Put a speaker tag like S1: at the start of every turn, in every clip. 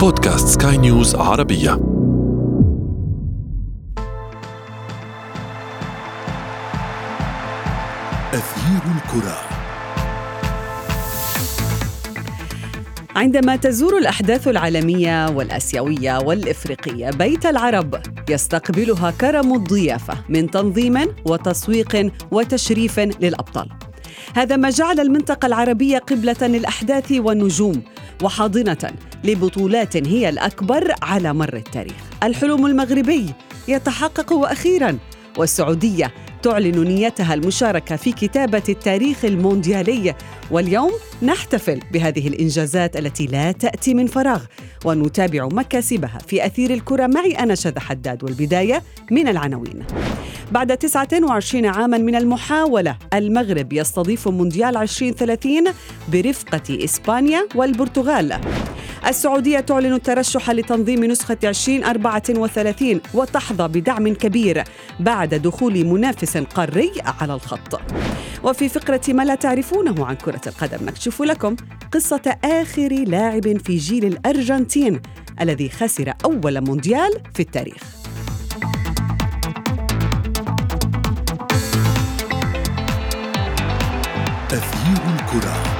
S1: بودكاست سكاي نيوز عربية.
S2: أثير الكرة.
S3: عندما تزور الأحداث العالمية والآسيوية والإفريقية بيت العرب يستقبلها كرم الضيافة من تنظيم وتسويق وتشريف للأبطال. هذا ما جعل المنطقة العربية قبلة للأحداث والنجوم وحاضنة لبطولات هي الأكبر على مر التاريخ. الحلم المغربي يتحقق أخيراً والسعودية تعلن نيتها المشاركة في كتابة التاريخ المونديالي. واليوم نحتفل بهذه الإنجازات التي لا تأتي من فراغ ونتابع مكاسبها في أثير الكرة. معي أنا شذى حداد والبداية من العناوين. بعد 29 عاما من المحاولة المغرب يستضيف مونديال 2030 برفقة إسبانيا والبرتغال. السعودية تعلن الترشح لتنظيم نسخة 2034 وتحظى بدعم كبير بعد دخول منافس قاري على الخط. وفي فقرة ما لا تعرفونه عن كرة القدم نكشف لكم قصة آخر لاعب في جيل الأرجنتين الذي خسر أول مونديال في التاريخ.
S2: الكرة.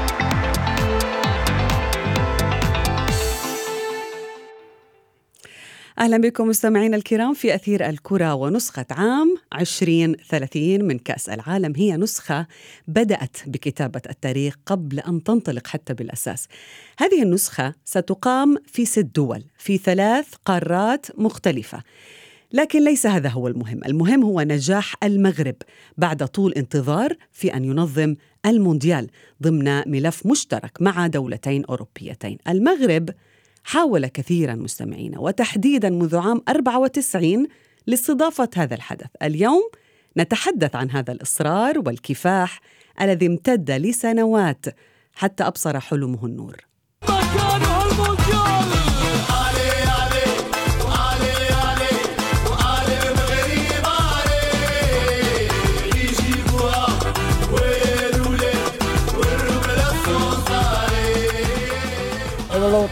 S3: أهلا بكم مستمعينا الكرام في أثير الكرة ونسخة عام 2030 من كأس العالم. هي نسخة بدأت بكتابة التاريخ قبل أن تنطلق حتى بالأساس. هذه النسخة ستقام في ست دول في ثلاث قارات مختلفة. لكن ليس هذا هو المهم. المهم هو نجاح المغرب بعد طول انتظار في أن ينظم المونديال ضمن ملف مشترك مع دولتين أوروبيتين. المغرب حاول كثيرا مستمعينا وتحديدا منذ عام 94 لاستضافة هذا الحدث. اليوم نتحدث عن هذا الإصرار والكفاح الذي امتد لسنوات حتى أبصر حلمه النور.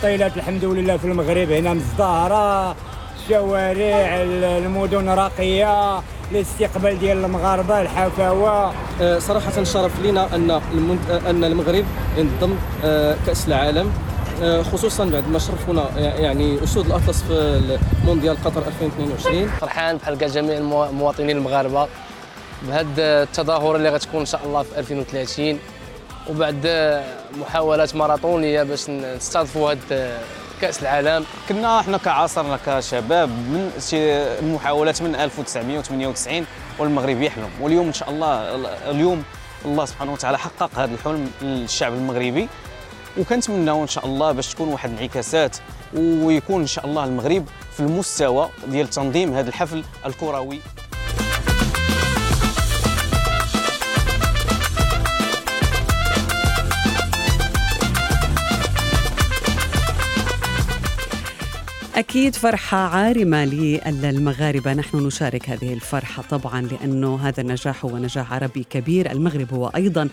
S4: الوطيلات الحمد لله في المغرب هنا مزدهرة. الشوارع المدن راقية الاستقبال ديال المغاربة الحفاوة.
S5: آه، صراحة شرف لنا أن المنت... آه، أن المغرب ينظم آه، كأس العالم. خصوصا بعد ما شرفونا يعني أسود الأطلس في مونديال قطر 2022
S6: فرحان بحال كاع جميع المو- المواطنين المغاربة بهاد التظاهرة اللي غتكون إن شاء الله في 2030 وبعد محاولات ماراثونيه باش نستضيفوا هاد كأس العالم.
S7: كنا إحنا كعاصرنا كشباب من المحاولات من 1998 والمغرب يحلم. واليوم إن شاء الله اليوم الله سبحانه وتعالى حقق هذا الحلم للشعب المغربي. وكنتمناو إن شاء الله باش تكون واحد الانعكاسات ويكون إن شاء الله المغرب في المستوى ديال تنظيم هذا الحفل الكروي.
S3: أكيد فرحة عارمة للمغاربة. نحن نشارك هذه الفرحة طبعا لأنه هذا النجاح هو نجاح عربي كبير. المغرب هو أيضا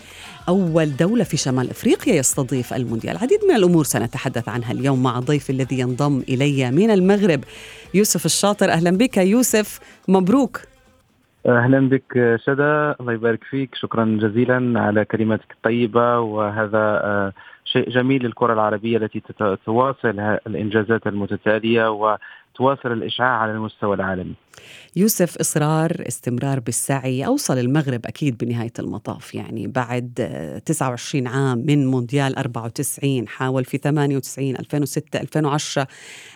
S3: أول دولة في شمال أفريقيا يستضيف المونديال. العديد من الأمور سنتحدث عنها اليوم مع ضيف الذي ينضم إلي من المغرب يوسف الشاطر. أهلا بك يوسف مبروك.
S8: أهلا بك شدا الله يبارك فيك. شكرا جزيلا على كلماتك الطيبة. وهذا آه، شيء جميل للكرة العربية التي تواصل الإنجازات المتتالية وتواصل الإشعاع على المستوى العالمي.
S3: يوسف إصرار استمرار بالسعي. أوصل المغرب أكيد بنهاية المطاف. يعني بعد آه، 29 عام من مونديال 94 حاول في 98 2006 2010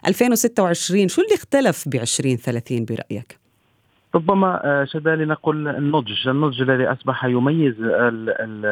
S3: 2026 شو اللي اختلف ب 2030 برأيك؟
S8: ربما آه، شدا لنقل النضج، النضج الذي أصبح يميز ال- ال-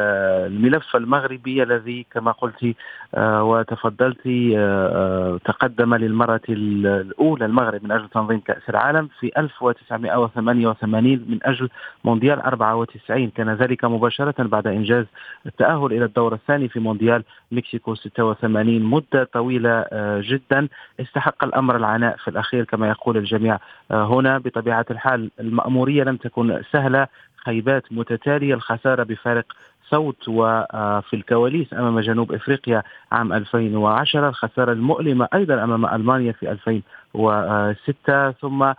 S8: الملف المغربي الذي كما قلت وتفضلت آه، آه، تقدم للمرة ال- الأولى المغرب من أجل تنظيم كأس العالم في 1988 من أجل مونديال 94 كان ذلك مباشرة بعد إنجاز التأهل إلى الدور الثاني في مونديال مكسيكو 86 مدة طويلة آه، جدا. استحق الأمر العناء في الأخير كما يقول الجميع آه، هنا بطبيعة الحال المأمورية لم تكن سهلة. خيبات متتالية الخسارة بفارق صوت وفي الكواليس أمام جنوب إفريقيا عام 2010 الخسارة المؤلمة أيضا أمام ألمانيا في 2006 ثم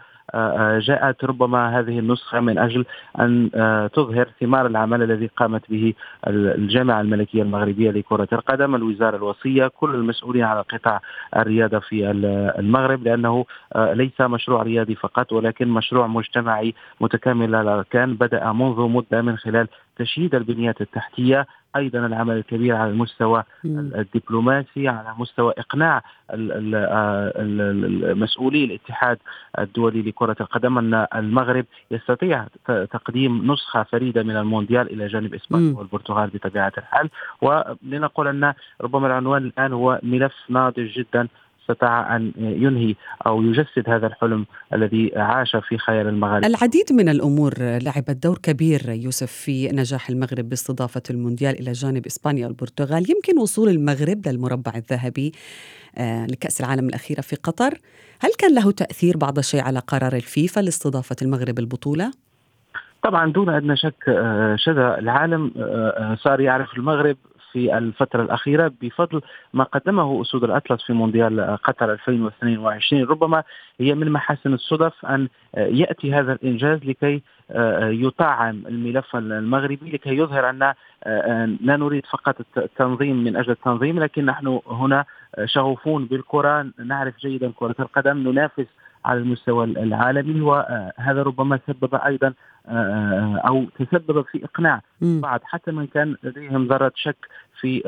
S8: جاءت ربما هذه النسخة من أجل أن تظهر ثمار العمل الذي قامت به الجامعة الملكية المغربية لكرة القدم. الوزارة الوصية كل المسؤولين على قطاع الرياضة في المغرب لأنه ليس مشروع رياضي فقط ولكن مشروع مجتمعي متكامل الأركان. بدأ منذ مدة من خلال تشييد البنيات التحتية أيضا العمل الكبير على المستوى الدبلوماسي على مستوى إقناع مسؤولي الاتحاد الدولي لكرة القدم أن المغرب يستطيع تقديم نسخة فريدة من المونديال إلى جانب إسبانيا والبرتغال بطبيعة الحال. ولنقول أن ربما العنوان الآن هو ملف ناضج جدا استطاع أن ينهي أو يجسد هذا الحلم الذي عاش في خيال المغاربة.
S3: العديد من الأمور لعبت دور كبير يوسف في نجاح المغرب باستضافة المونديال إلى جانب إسبانيا والبرتغال. يمكن وصول المغرب للمربع الذهبي آه، لكأس العالم الأخيرة في قطر. هل كان له تأثير بعض الشيء على قرار الفيفا لاستضافة المغرب البطولة؟
S8: طبعا دون أدنى شك آه، شذا العالم آه، صار يعرف المغرب في الفترة الأخيرة بفضل ما قدمه أسود الأطلس في مونديال قطر 2022 ربما هي من محاسن الصدف أن يأتي هذا الإنجاز لكي يطعم الملف المغربي لكي يظهر أن لا نريد فقط التنظيم من أجل التنظيم لكن نحن هنا شغوفون بالكرة نعرف جيدا كرة القدم ننافس على المستوى العالمي وهذا ربما سبب أيضا أو تسبب في إقناع بعض حتى من كان لديهم ذرة شك في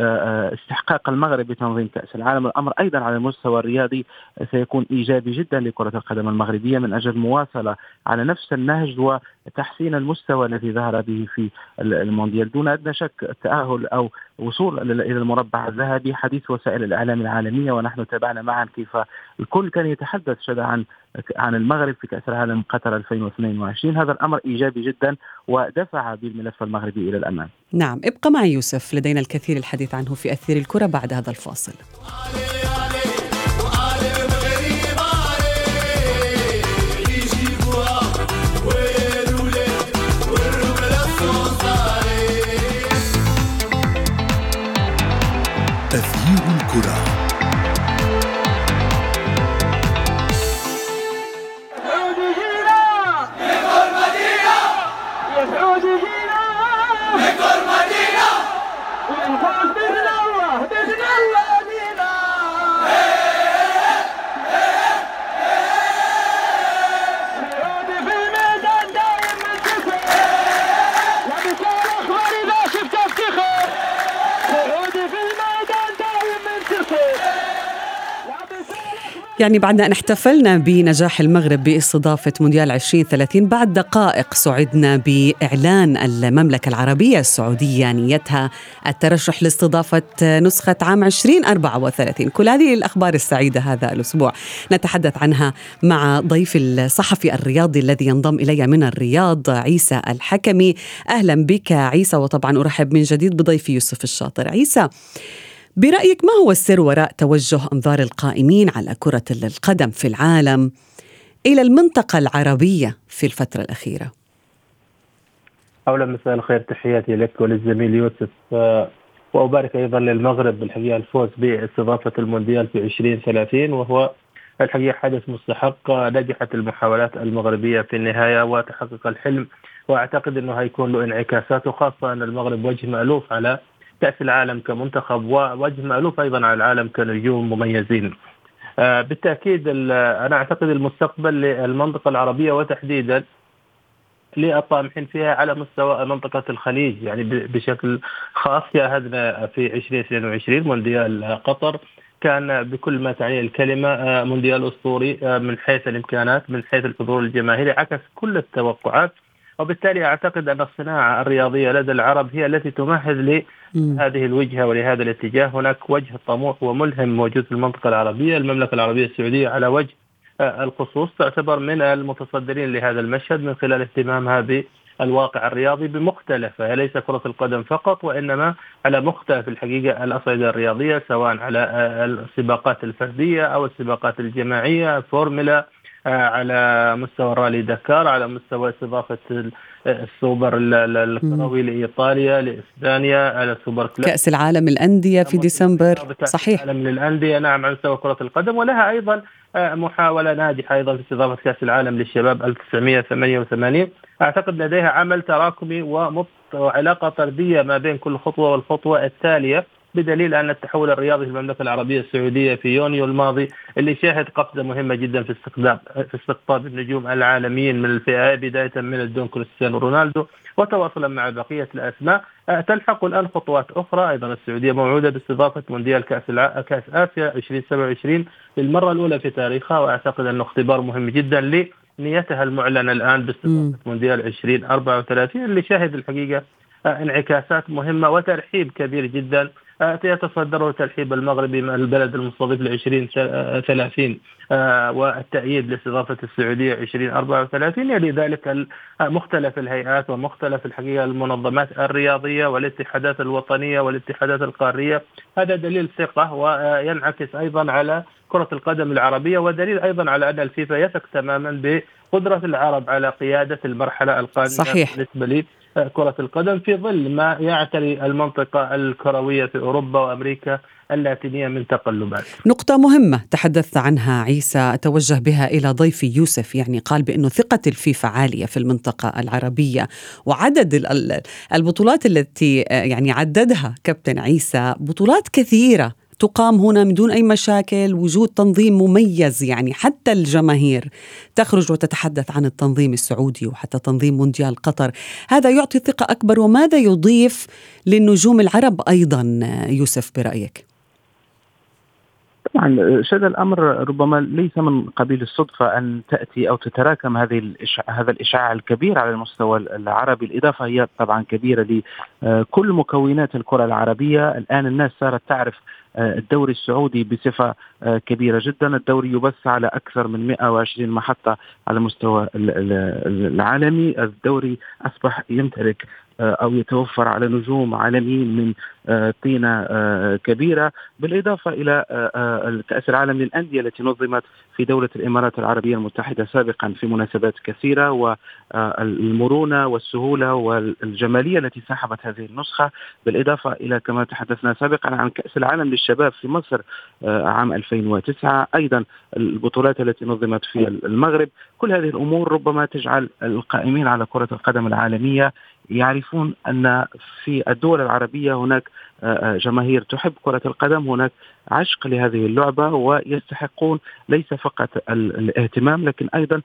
S8: استحقاق المغرب بتنظيم كأس العالم. الأمر أيضا على المستوى الرياضي سيكون إيجابي جدا لكرة القدم المغربية من أجل المواصلة على نفس النهج وتحسين المستوى الذي ظهر به في المونديال. دون أدنى شك التاهل أو وصول إلى المربع الذهبي حديث وسائل الإعلام العالمية ونحن تابعنا معا كيف الكل كان يتحدث شذا عن عن المغرب في كأس العالم قطر 2022 هذا الأمر إيجابي جدا ودفع بالملف المغربي إلى الأمام.
S3: نعم ابقى معي يوسف لدينا الكثير الحديث عنه في أثير الكرة بعد هذا الفاصل. يعني بعد أن احتفلنا بنجاح المغرب باستضافة مونديال 2030 بعد دقائق سعدنا بإعلان المملكة العربية السعودية نيتها الترشح لاستضافة نسخة عام 2034 كل هذه الأخبار السعيدة هذا الأسبوع. نتحدث عنها مع ضيف الصحفي الرياضي الذي ينضم إلي من الرياض عيسى الحكمي. أهلا بك عيسى وطبعا أرحب من جديد بضيفي يوسف الشاطر. عيسى برأيك ما هو السر وراء توجه أنظار القائمين على كرة القدم في العالم إلى المنطقة العربية في الفترة الأخيرة؟
S9: أولا مساء الخير تحياتي لك وللزميل يوسف وأبارك أيضا للمغرب بالحقيقة الفوز باستضافة المونديال في 2030 وهو الحقيقة حدث مستحق نجحت المحاولات المغربية في النهاية وتحقق الحلم وأعتقد إنه هيكون له انعكاسات وخاصة أن المغرب وجه مألوف على كاس العالم كمنتخب ووجه مألوف أيضا على العالم كنجوم مميزين. آه بالتأكيد أنا أعتقد المستقبل للمنطقة العربية وتحديدا للطامحين فيها على مستوى منطقة الخليج يعني بشكل خاص شاهدنا في 2022 مونديال قطر كان بكل ما تعنيه الكلمة آه، مونديال أسطوري آه، من حيث الإمكانات من حيث الحضور الجماهيري عكس كل التوقعات وبالتالي أعتقد أن الصناعة الرياضية لدى العرب هي التي تمهد لهذه الوجهة ولهذا الاتجاه، هناك وجه طموح وملهم موجود في المنطقة العربية، المملكة العربية السعودية على وجه آه، الخصوص تعتبر من المتصدرين لهذا المشهد من خلال اهتمامها بالواقع الرياضي بمختلفة، ليس كرة القدم فقط وإنما على مختلف الحقيقة الأصعدة الرياضية سواء على آه، السباقات الفردية أو السباقات الجماعية، فورمولا على مستوى رالي دكار على مستوى استضافة ال- السوبر ال- ال- الكروي لإيطاليا لإسبانيا على سوبر كلاس.
S3: كأس العالم الأندية في ديسمبر. صحيح.
S9: العالم للأندية. نعم على مستوى كرة القدم. ولها أيضا آه، محاولة ناجحة أيضا في استضافة كأس العالم للشباب 1988 أعتقد لديها عمل تراكمي وعلاقة طردية ما بين كل خطوة والخطوة التالية. بدليل أن التحول الرياضي في المملكة العربية السعودية في يونيو الماضي اللي شهد قفزة مهمة جدا في استقطاب في استقطاب النجوم العالميين من الفئة بداية من الدون كريستيانو رونالدو وتواصلا مع بقية الأسماء. آه، تلحق الآن خطوات أخرى. أيضا السعودية موعودة باستضافة مونديال كأس الع... كأس آسيا 2027 للمرة الأولى في تاريخها وأعتقد أنه اختبار مهم جدا لنيتها المعلنه الآن باستضافة مونديال 2034 اللي شهد الحقيقة آه، انعكاسات مهمة وترحيب كبير جدا يتصدره ترحيب المغربي من البلد المستضيف ل 2030 آه، والتأييد لاستضافة السعودية 2034 يلي ذلك ال- آه، مختلف الهيئات ومختلف الحقيقة المنظمات الرياضية والاتحادات الوطنية والاتحادات القارية. هذا دليل ثقة وينعكس أيضا على كرة القدم العربية ودليل أيضا على أن الفيفا يثق تماما بقدرة العرب على قيادة المرحلة القادمة
S3: صحيح.
S9: بالنسبة لي. كرة القدم في ظل ما يعتري المنطقة الكروية في أوروبا وأمريكا اللاتينية من تقلبات.
S3: نقطة مهمة تحدثت عنها عيسى أتوجه بها إلى ضيفي يوسف يعني قال بأنه ثقة الفيفا عالية في المنطقة العربية وعدد ال- ال- البطولات التي آه، يعني عددها كابتن عيسى بطولات كثيرة تقام هنا من دون أي مشاكل وجود تنظيم مميز يعني حتى الجماهير تخرج وتتحدث عن التنظيم السعودي وحتى تنظيم مونديال قطر. هذا يعطي ثقة أكبر وماذا يضيف للنجوم العرب أيضا يوسف برأيك؟
S8: طبعا شد الأمر ربما ليس من قبيل الصدفة أن تأتي أو تتراكم هذه الإشع... هذا الإشعاع الكبير على المستوى العربي، الإضافة هي طبعا كبيرة لكل مكونات الكرة العربية، الآن الناس صارت تعرف الدوري السعودي بصفة آه، كبيرة جدا، الدوري يبث على أكثر من 120 محطة على ال- العالمي، الدوري أصبح يمتلك آه، أو يتوفر على نجوم عالميين من آه، طينة آه، كبيرة. بالإضافة إلى آه، آه، كاس العالم للأندية التي نظمت في دولة الإمارات العربية المتحدة سابقا في مناسبات كثيرة والمرونة والسهولة والجمالية التي صاحبت هذه النسخة. بالإضافة إلى كما تحدثنا سابقا عن كأس العالم للشباب في مصر آه، عام 2009 أيضا البطولات التي نظمت في المغرب. كل هذه الأمور ربما تجعل القائمين على كرة القدم العالمية يعرفون أن في الدول العربية هناك آه، آه، جماهير تحب كرة القدم هناك عشق لهذه اللعبة ويستحقون ليس فقط ال- الاهتمام لكن أيضا.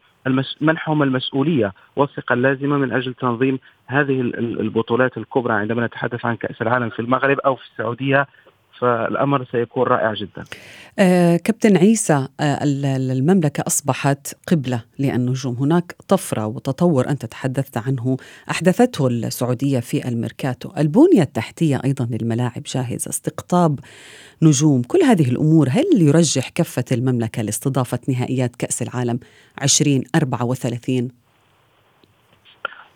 S8: منحهم المسؤولية والثقة اللازمة من أجل تنظيم هذه ال- ال- البطولات الكبرى عندما نتحدث عن كأس العالم في المغرب أو في السعودية فالأمر سيكون رائع جدا.
S3: آه، كابتن عيسى آه، ال- ال- المملكة أصبحت قبلة للنجوم. هناك طفرة وتطور أنت تحدثت عنه أحدثته السعودية في الميركاتو. البنية التحتية أيضا للملاعب جاهزة. استقطاب نجوم. كل هذه الأمور هل يرجح كفة المملكة لاستضافة نهائيات كأس العالم 2034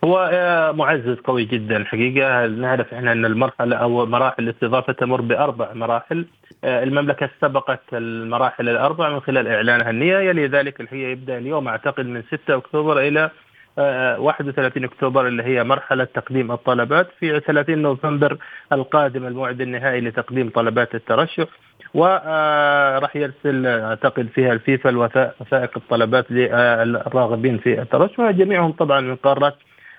S9: هو آه، معزز قوي جدا الحقيقة. نعرف إحنا إن المرحلة أو مراحل الاستضافة تمر بأربع مراحل. آه، المملكة استبقت المراحل الأربع من خلال إعلانها النيه يلي ذلك الحقيقة يبدأ اليوم أعتقد من 6 أكتوبر إلى آه، 31 أكتوبر اللي هي مرحلة تقديم الطلبات في 30 نوفمبر القادم الموعد النهائي لتقديم طلبات الترشح. وراح يرسل أعتقد فيها الفيفا الوثائق وثائق الطلبات للراغبين في الترشح. جميعهم طبعا من قاره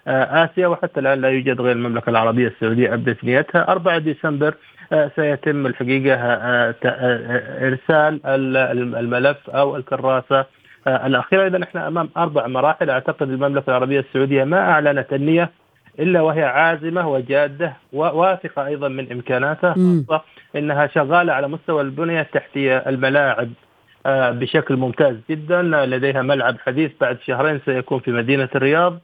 S9: آه، آسيا وحتى الآن لا يوجد غير المملكة العربية السعودية ابدت نيتها. 4 ديسمبر آه، سيتم الحقيقة آه، ت- آه، إرسال ال- الملف أو الكراسة. آه، الأخيرة إذا إحنا أمام أربع مراحل. أعتقد المملكة العربية السعودية ما أعلنت النية إلا وهي عازمة وجادة وواثقه أيضا من
S3: إمكاناتها.
S9: خاصة إنها شغالة على مستوى البنية التحتية الملاعب بشكل ممتاز جدا. لديها ملعب حديث بعد شهرين سيكون في مدينة الرياض.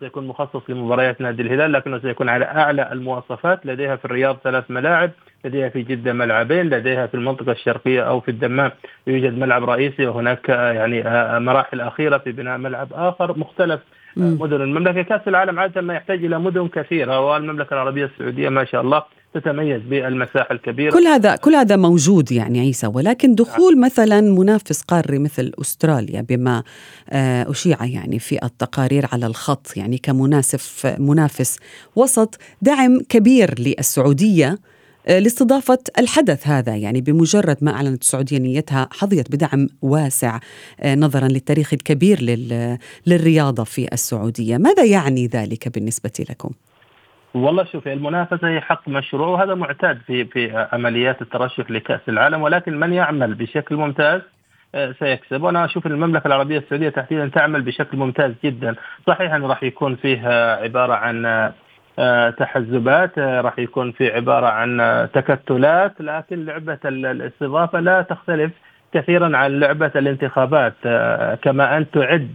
S9: سيكون مخصص لمباريات نادي الهلال لكنه سيكون على أعلى المواصفات لديها في الرياض ثلاث ملاعب لديها في جدة ملعبين لديها في المنطقة الشرقية أو في الدمام يوجد ملعب رئيسي وهناك آه، يعني آه، مراحل أخيرة في بناء ملعب آخر مختلف آه،. مدن المملكة كأس العالم عادة ما يحتاج إلى مدن كثيرة والمملكة العربية السعودية ما شاء الله تتميز بالمساحة الكبيرة.
S3: كل هذا كل هذا موجود يعني عيسى ولكن دخول مثلا منافس قاري مثل أستراليا بما آه، أشيع يعني في التقارير على الخط يعني كمناسف منافس وسط دعم كبير للسعودية آه، لاستضافة الحدث هذا يعني بمجرد ما أعلنت السعودية نيتها حظيت بدعم واسع آه، نظرا للتاريخ الكبير لل- للرياضة في السعودية. ماذا يعني ذلك بالنسبة لكم؟
S9: والله شوفي المنافسة هي حق مشروع وهذا معتاد في في عمليات الترشح لكأس العالم ولكن من يعمل بشكل ممتاز آه، سيكسب. وأنا أشوف المملكة العربية السعودية تحديدا تعمل بشكل ممتاز جدا. صحيح إنه راح يكون فيه آه، عبارة عن آه، تحزبات راح يكون في عبارة عن تكتلات لكن لعبة ال- الاستضافة لا تختلف كثيرا عن لعبة الانتخابات كما أن تعد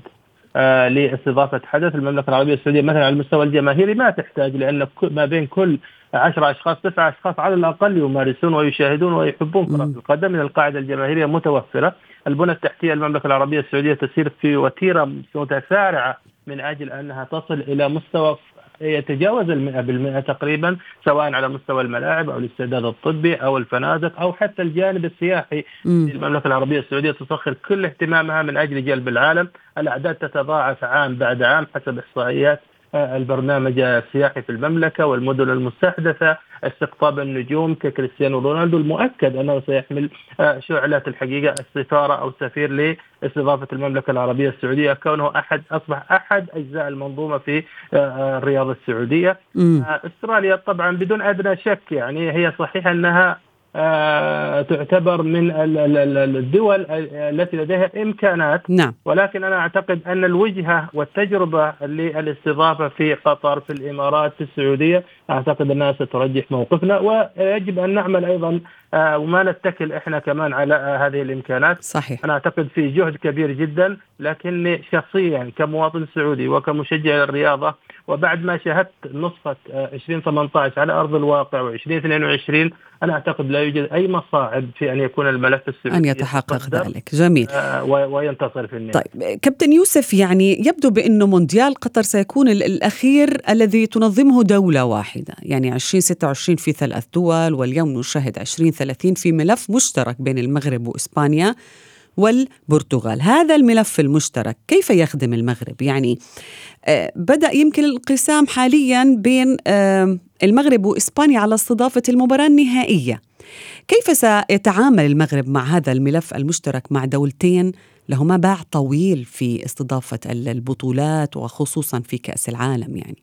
S9: لإستضافة حدث المملكة العربية السعودية مثلا على المستوى الجماهيري ما تحتاج لأن ما بين كل عشرة أشخاص تسعة أشخاص على الأقل يمارسون ويشاهدون ويحبون
S3: كرة.
S9: القدم من القاعدة الجماهيرية متوفرة البنى التحتية المملكة العربية السعودية تسير في وتيرة متسارعة من أجل أنها تصل إلى مستوى يتجاوز المئة بالمئة تقريبا سواء على مستوى الملاعب أو الاستعداد الطبي أو الفنادق أو حتى الجانب السياحي
S3: مم.
S9: المملكة العربية السعودية تسخر كل اهتمامها من أجل جلب العالم الأعداد تتضاعف عام بعد عام حسب إحصائيات البرنامج السياحي في المملكة والمدن المستحدثة استقطاب النجوم ككريستيانو رونالدو المؤكد أنه سيحمل آه، شعلة الحقيقة السفارة أو سفير لإستضافة المملكة العربية السعودية كونه أحد أصبح أحد أجزاء المنظومة في آه، آه، الرياضة السعودية
S3: مم.
S9: آه، أستراليا طبعا بدون أدنى شك يعني هي صحيح أنها تعتبر من ال- ال- ال- الدول ال- التي لديها إمكانات.
S3: نعم.
S9: ولكن أنا أعتقد أن الوجهة والتجربة للاستضافة في قطر في الإمارات في السعودية أعتقد أنها سترجح موقفنا. ويجب أن نعمل أيضا آه، وما نتكل إحنا كمان على آه، هذه الإمكانات.
S3: صحيح.
S9: أنا أعتقد في جهد كبير جدا. لكني شخصيا كمواطن سعودي وكمشجع للرياضه وبعد ما شاهدت نسخه آه، 2018 على أرض الواقع و2022 أنا أعتقد لا يوجد أي مصاعب في أن يكون الملف السعودي
S3: أن يتحقق ذلك. جميل.
S9: آه، وينتصر في النهاية.
S3: طيب كابتن يوسف يعني يبدو بأنه مونديال قطر سيكون ال- الأخير الذي تنظمه دولة واحدة. يعني 2026 في ثلاث دول واليوم نشاهد 2030 في ملف مشترك بين المغرب وإسبانيا. والبرتغال. هذا الملف المشترك كيف يخدم المغرب؟ يعني آه، بدأ يمكن الانقسام حاليا بين آه، المغرب وإسبانيا على استضافة المباراة النهائية. كيف سيتعامل المغرب مع هذا الملف المشترك مع دولتين لهما باع طويل في استضافة ال- البطولات وخصوصا في كأس العالم يعني؟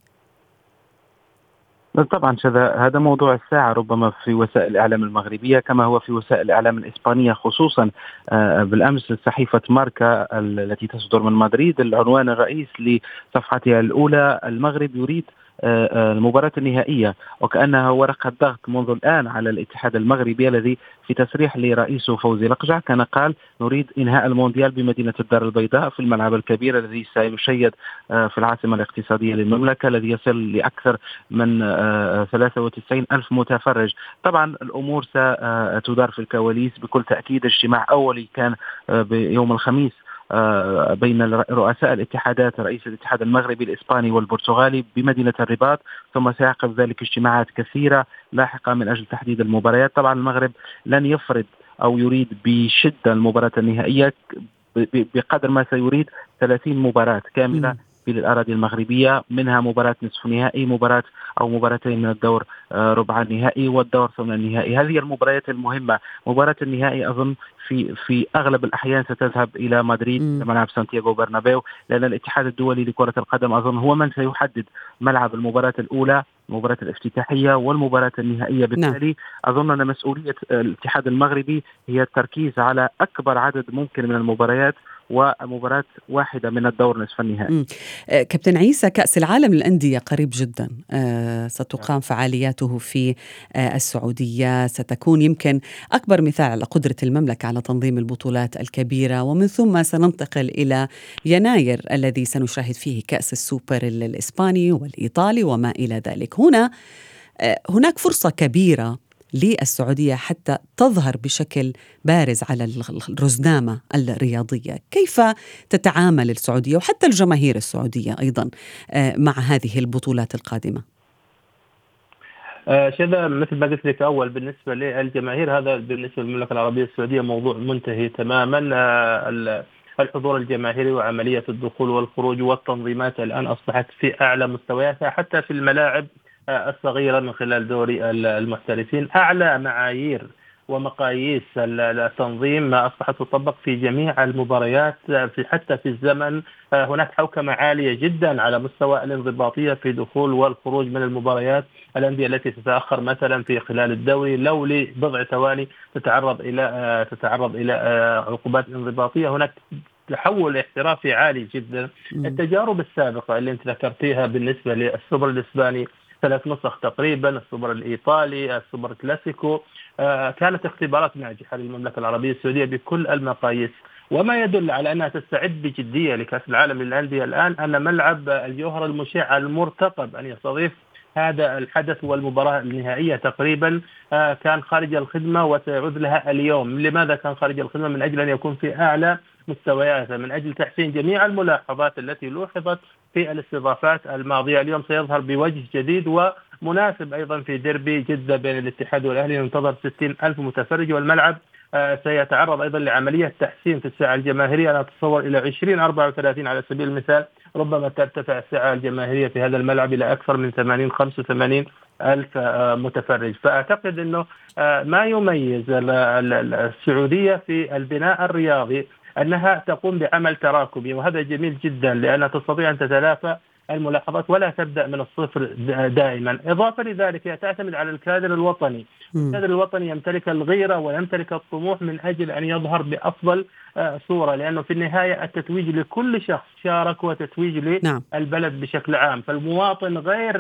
S8: طبعا هذا موضوع الساعة ربما في وسائل الإعلام المغربية كما هو في وسائل الإعلام الإسبانية خصوصا آه، بالأمس صحيفة ماركا ال- التي تصدر من مدريد العنوان الرئيس لصفحتها الأولى المغرب يريد المباراة النهائية. وكأنها ورقة ضغط منذ الآن على الاتحاد المغربي الذي في تصريح لرئيسه فوزي لقجع كان قال نريد إنهاء المونديال بمدينة الدار البيضاء في الملعب الكبير الذي سيشيد آه، في العاصمة الاقتصادية للمملكة الذي يصل لأكثر من آه، 93 ألف متفرج. طبعا الأمور ستدار في الكواليس. بكل تأكيد اجتماع أولي كان آه، بيوم الخميس. آه، بين رؤساء الاتحادات رئيس الاتحاد المغربي الإسباني والبرتغالي بمدينة الرباط ثم سيعقب ذلك اجتماعات كثيرة لاحقة من أجل تحديد المباريات طبعا المغرب لن يفرض أو يريد بشدة المباراة النهائية بقدر ما سيريد 30 مباراة
S3: كاملة.
S8: في الأراضي المغربية منها مباراة نصف نهائي مباراة أو مباراتين من الدور آه، ربع النهائي والدور ثمن النهائي. هذه المباريات المهمة. مباراة النهائي أظن في في أغلب الأحيان ستذهب إلى مدريد. ملعب سانتياغو برنابيو لأن الاتحاد الدولي لكرة القدم أظن هو من سيحدد ملعب المباراة الأولى المباراة الافتتاحية والمباراة النهائية. بالتالي أظن أن مسؤولية الاتحاد المغربي هي التركيز على أكبر عدد ممكن من المباريات ومباراة واحدة من الدور نصف النهائي.
S3: آه، كابتن عيسى كأس العالم للأندية قريب جدا. آه، ستقام فعالياته في آه، السعودية. ستكون يمكن أكبر مثال على قدرة المملكة على تنظيم البطولات الكبيرة. ومن ثم سننتقل إلى يناير الذي سنشاهد فيه كأس السوبر ال- الإسباني والإيطالي وما إلى ذلك. هنا هناك فرصة كبيرة للسعودية حتى تظهر بشكل بارز على ال- الرزنامة الرياضية. كيف تتعامل السعودية وحتى الجماهير السعودية أيضا آه، مع هذه البطولات القادمة؟
S9: آه، شذا مثل ما قلت لك أول بالنسبة للجماهير هذا بالنسبة للمملكة العربية السعودية موضوع منتهي تماما. آه، الحضور الجماهيري وعملية الدخول والخروج والتنظيمات الآن أصبحت في أعلى مستوياتها حتى في الملاعب الصغيرة من خلال دوري المحترفين أعلى معايير ومقاييس التنظيم أصبحت تطبق في جميع المباريات في حتى في الزمن. هناك حوكمة عالية جدا على مستوى الانضباطية في دخول والخروج من المباريات. الأندية التي تتأخر مثلا في خلال الدوري لو لبضع ثواني تتعرض إلى تتعرض إلى عقوبات انضباطية. هناك تحول احترافي عالي جدا. التجارب السابقة اللي أنت ذكرتيها بالنسبة للسوبر الإسباني ثلاث نسخ تقريبا السوبر الإيطالي السوبر كلاسيكو آه، كانت اختبارات ناجحة للمملكة العربية السعودية بكل المقاييس وما يدل على أنها تستعد بجديه لكأس العالم للأندية الآن أن ملعب الجوهر المشع المرتقب أن يستضيف هذا الحدث والمباراة النهائية تقريبا آه، كان خارج الخدمة وسيعود لها اليوم، لماذا كان خارج الخدمة؟ من أجل أن يكون في أعلى مستوياته من أجل تحسين جميع الملاحظات التي لوحظت في الاستضافات الماضية، اليوم سيظهر بوجه جديد ومناسب أيضا في ديربي جدة بين الاتحاد والأهلي. ينتظر 60 ألف متفرج والملعب. آه، سيتعرض أيضا لعملية تحسين في الساعة الجماهيرية. أنا أتصور إلى 20 34 على سبيل المثال. ربما ترتفع الساعة الجماهيرية في هذا الملعب إلى أكثر من 80 85 ألف آه، متفرج. فأعتقد أنه آه، ما يميز السعودية في البناء الرياضي أنها تقوم بعمل تراكمي وهذا جميل جدا لأنها تستطيع أن تتلافى الملاحظات ولا تبدأ من الصفر دائما، إضافة لذلك هي تعتمد على الكادر الوطني، الكادر الوطني يمتلك الغيرة ويمتلك الطموح من أجل أن يظهر بأفضل آه، صورة لأنه في النهاية التتويج لكل شخص شارك وتتويج نعم. للبلد بشكل عام، فالمواطن غير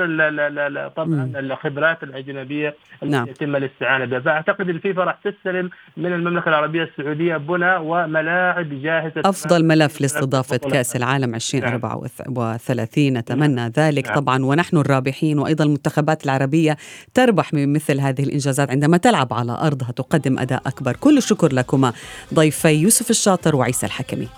S9: طبعا الخبرات الأجنبية التي نعم. يتم الاستعانة بها، فأعتقد الفيفا راح تستلم من المملكة العربية السعودية بنى وملاعب جاهزة
S3: أفضل ملف لاستضافة كأس العالم 2034 نعم. نتمنى ذلك نعم. طبعا. ونحن الرابحين وأيضا المنتخبات العربية تربح من مثل هذه الإنجازات عندما تلعب على أرضها تقدم أداء أكبر، كل الشكر لكما ضيفي يوسف الشاطر وعيسى الحكمي.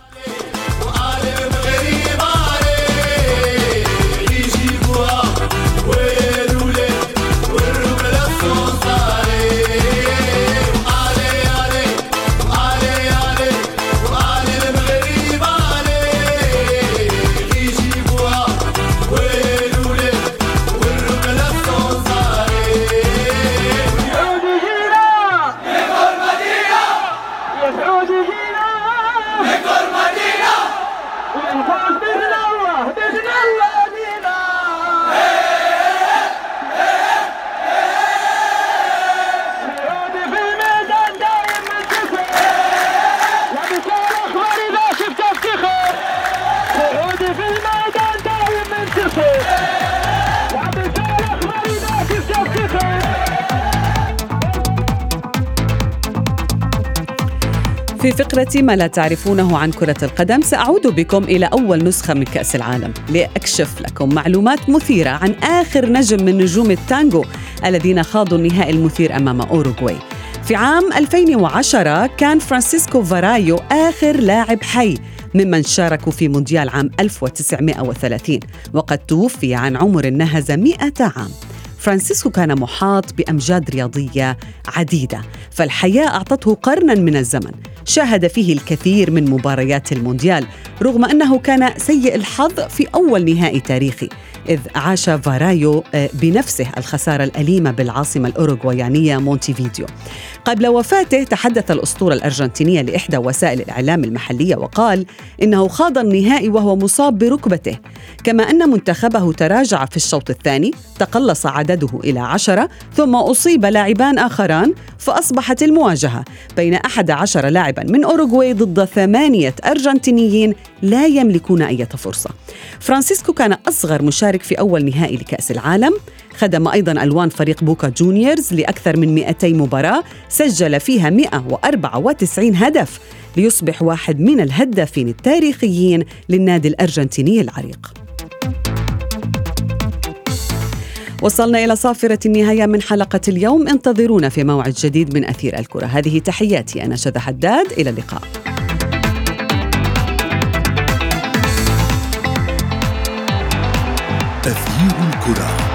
S3: فقرة ما لا تعرفونه عن كرة القدم سأعود بكم إلى أول نسخة من كأس العالم. لأكشف لكم معلومات مثيرة عن آخر نجم من نجوم التانجو الذين خاضوا النهائي المثير أمام أوروغواي. في عام 2010 كان فرانسيسكو فارايو آخر لاعب حي ممن شاركوا في مونديال عام 1930 وقد توفي عن عمر ناهز 100 عام. فرانسيسكو كان محاط بأمجاد رياضية عديدة فالحياة أعطته قرنا من الزمن. شاهد فيه الكثير من مباريات المونديال رغم أنه كان سيء الحظ في أول نهائي تاريخي. إذ عاش فارايو آه، بنفسه الخسارة الأليمة بالعاصمة الأوروغوايانية مونتيفيديو. قبل وفاته تحدث الأسطورة الأرجنتينية لإحدى وسائل الإعلام المحلية وقال إنه خاض النهائي وهو مصاب بركبته. كما أن منتخبه تراجع في الشوط الثاني تقلص عدده إلى عشرة ثم أصيب لاعبان آخران فأصبحت المواجهة بين أحد عشر لاعبا من أوروغواي ضد ثمانية أرجنتينيين لا يملكون أي فرصة. فرانسيسكو كان أصغر مشارك في أول نهائي لكأس العالم. خدم أيضا ألوان فريق بوكا جونيورز لأكثر من 200 مباراة. سجل فيها 194 هدف ليصبح واحد من الهدافين التاريخيين للنادي الأرجنتيني العريق. وصلنا إلى صافرة النهاية من حلقة اليوم. انتظرونا في موعد جديد من أثير الكرة. هذه تحياتي أنا شذى حداد. إلى اللقاء.
S2: 够的。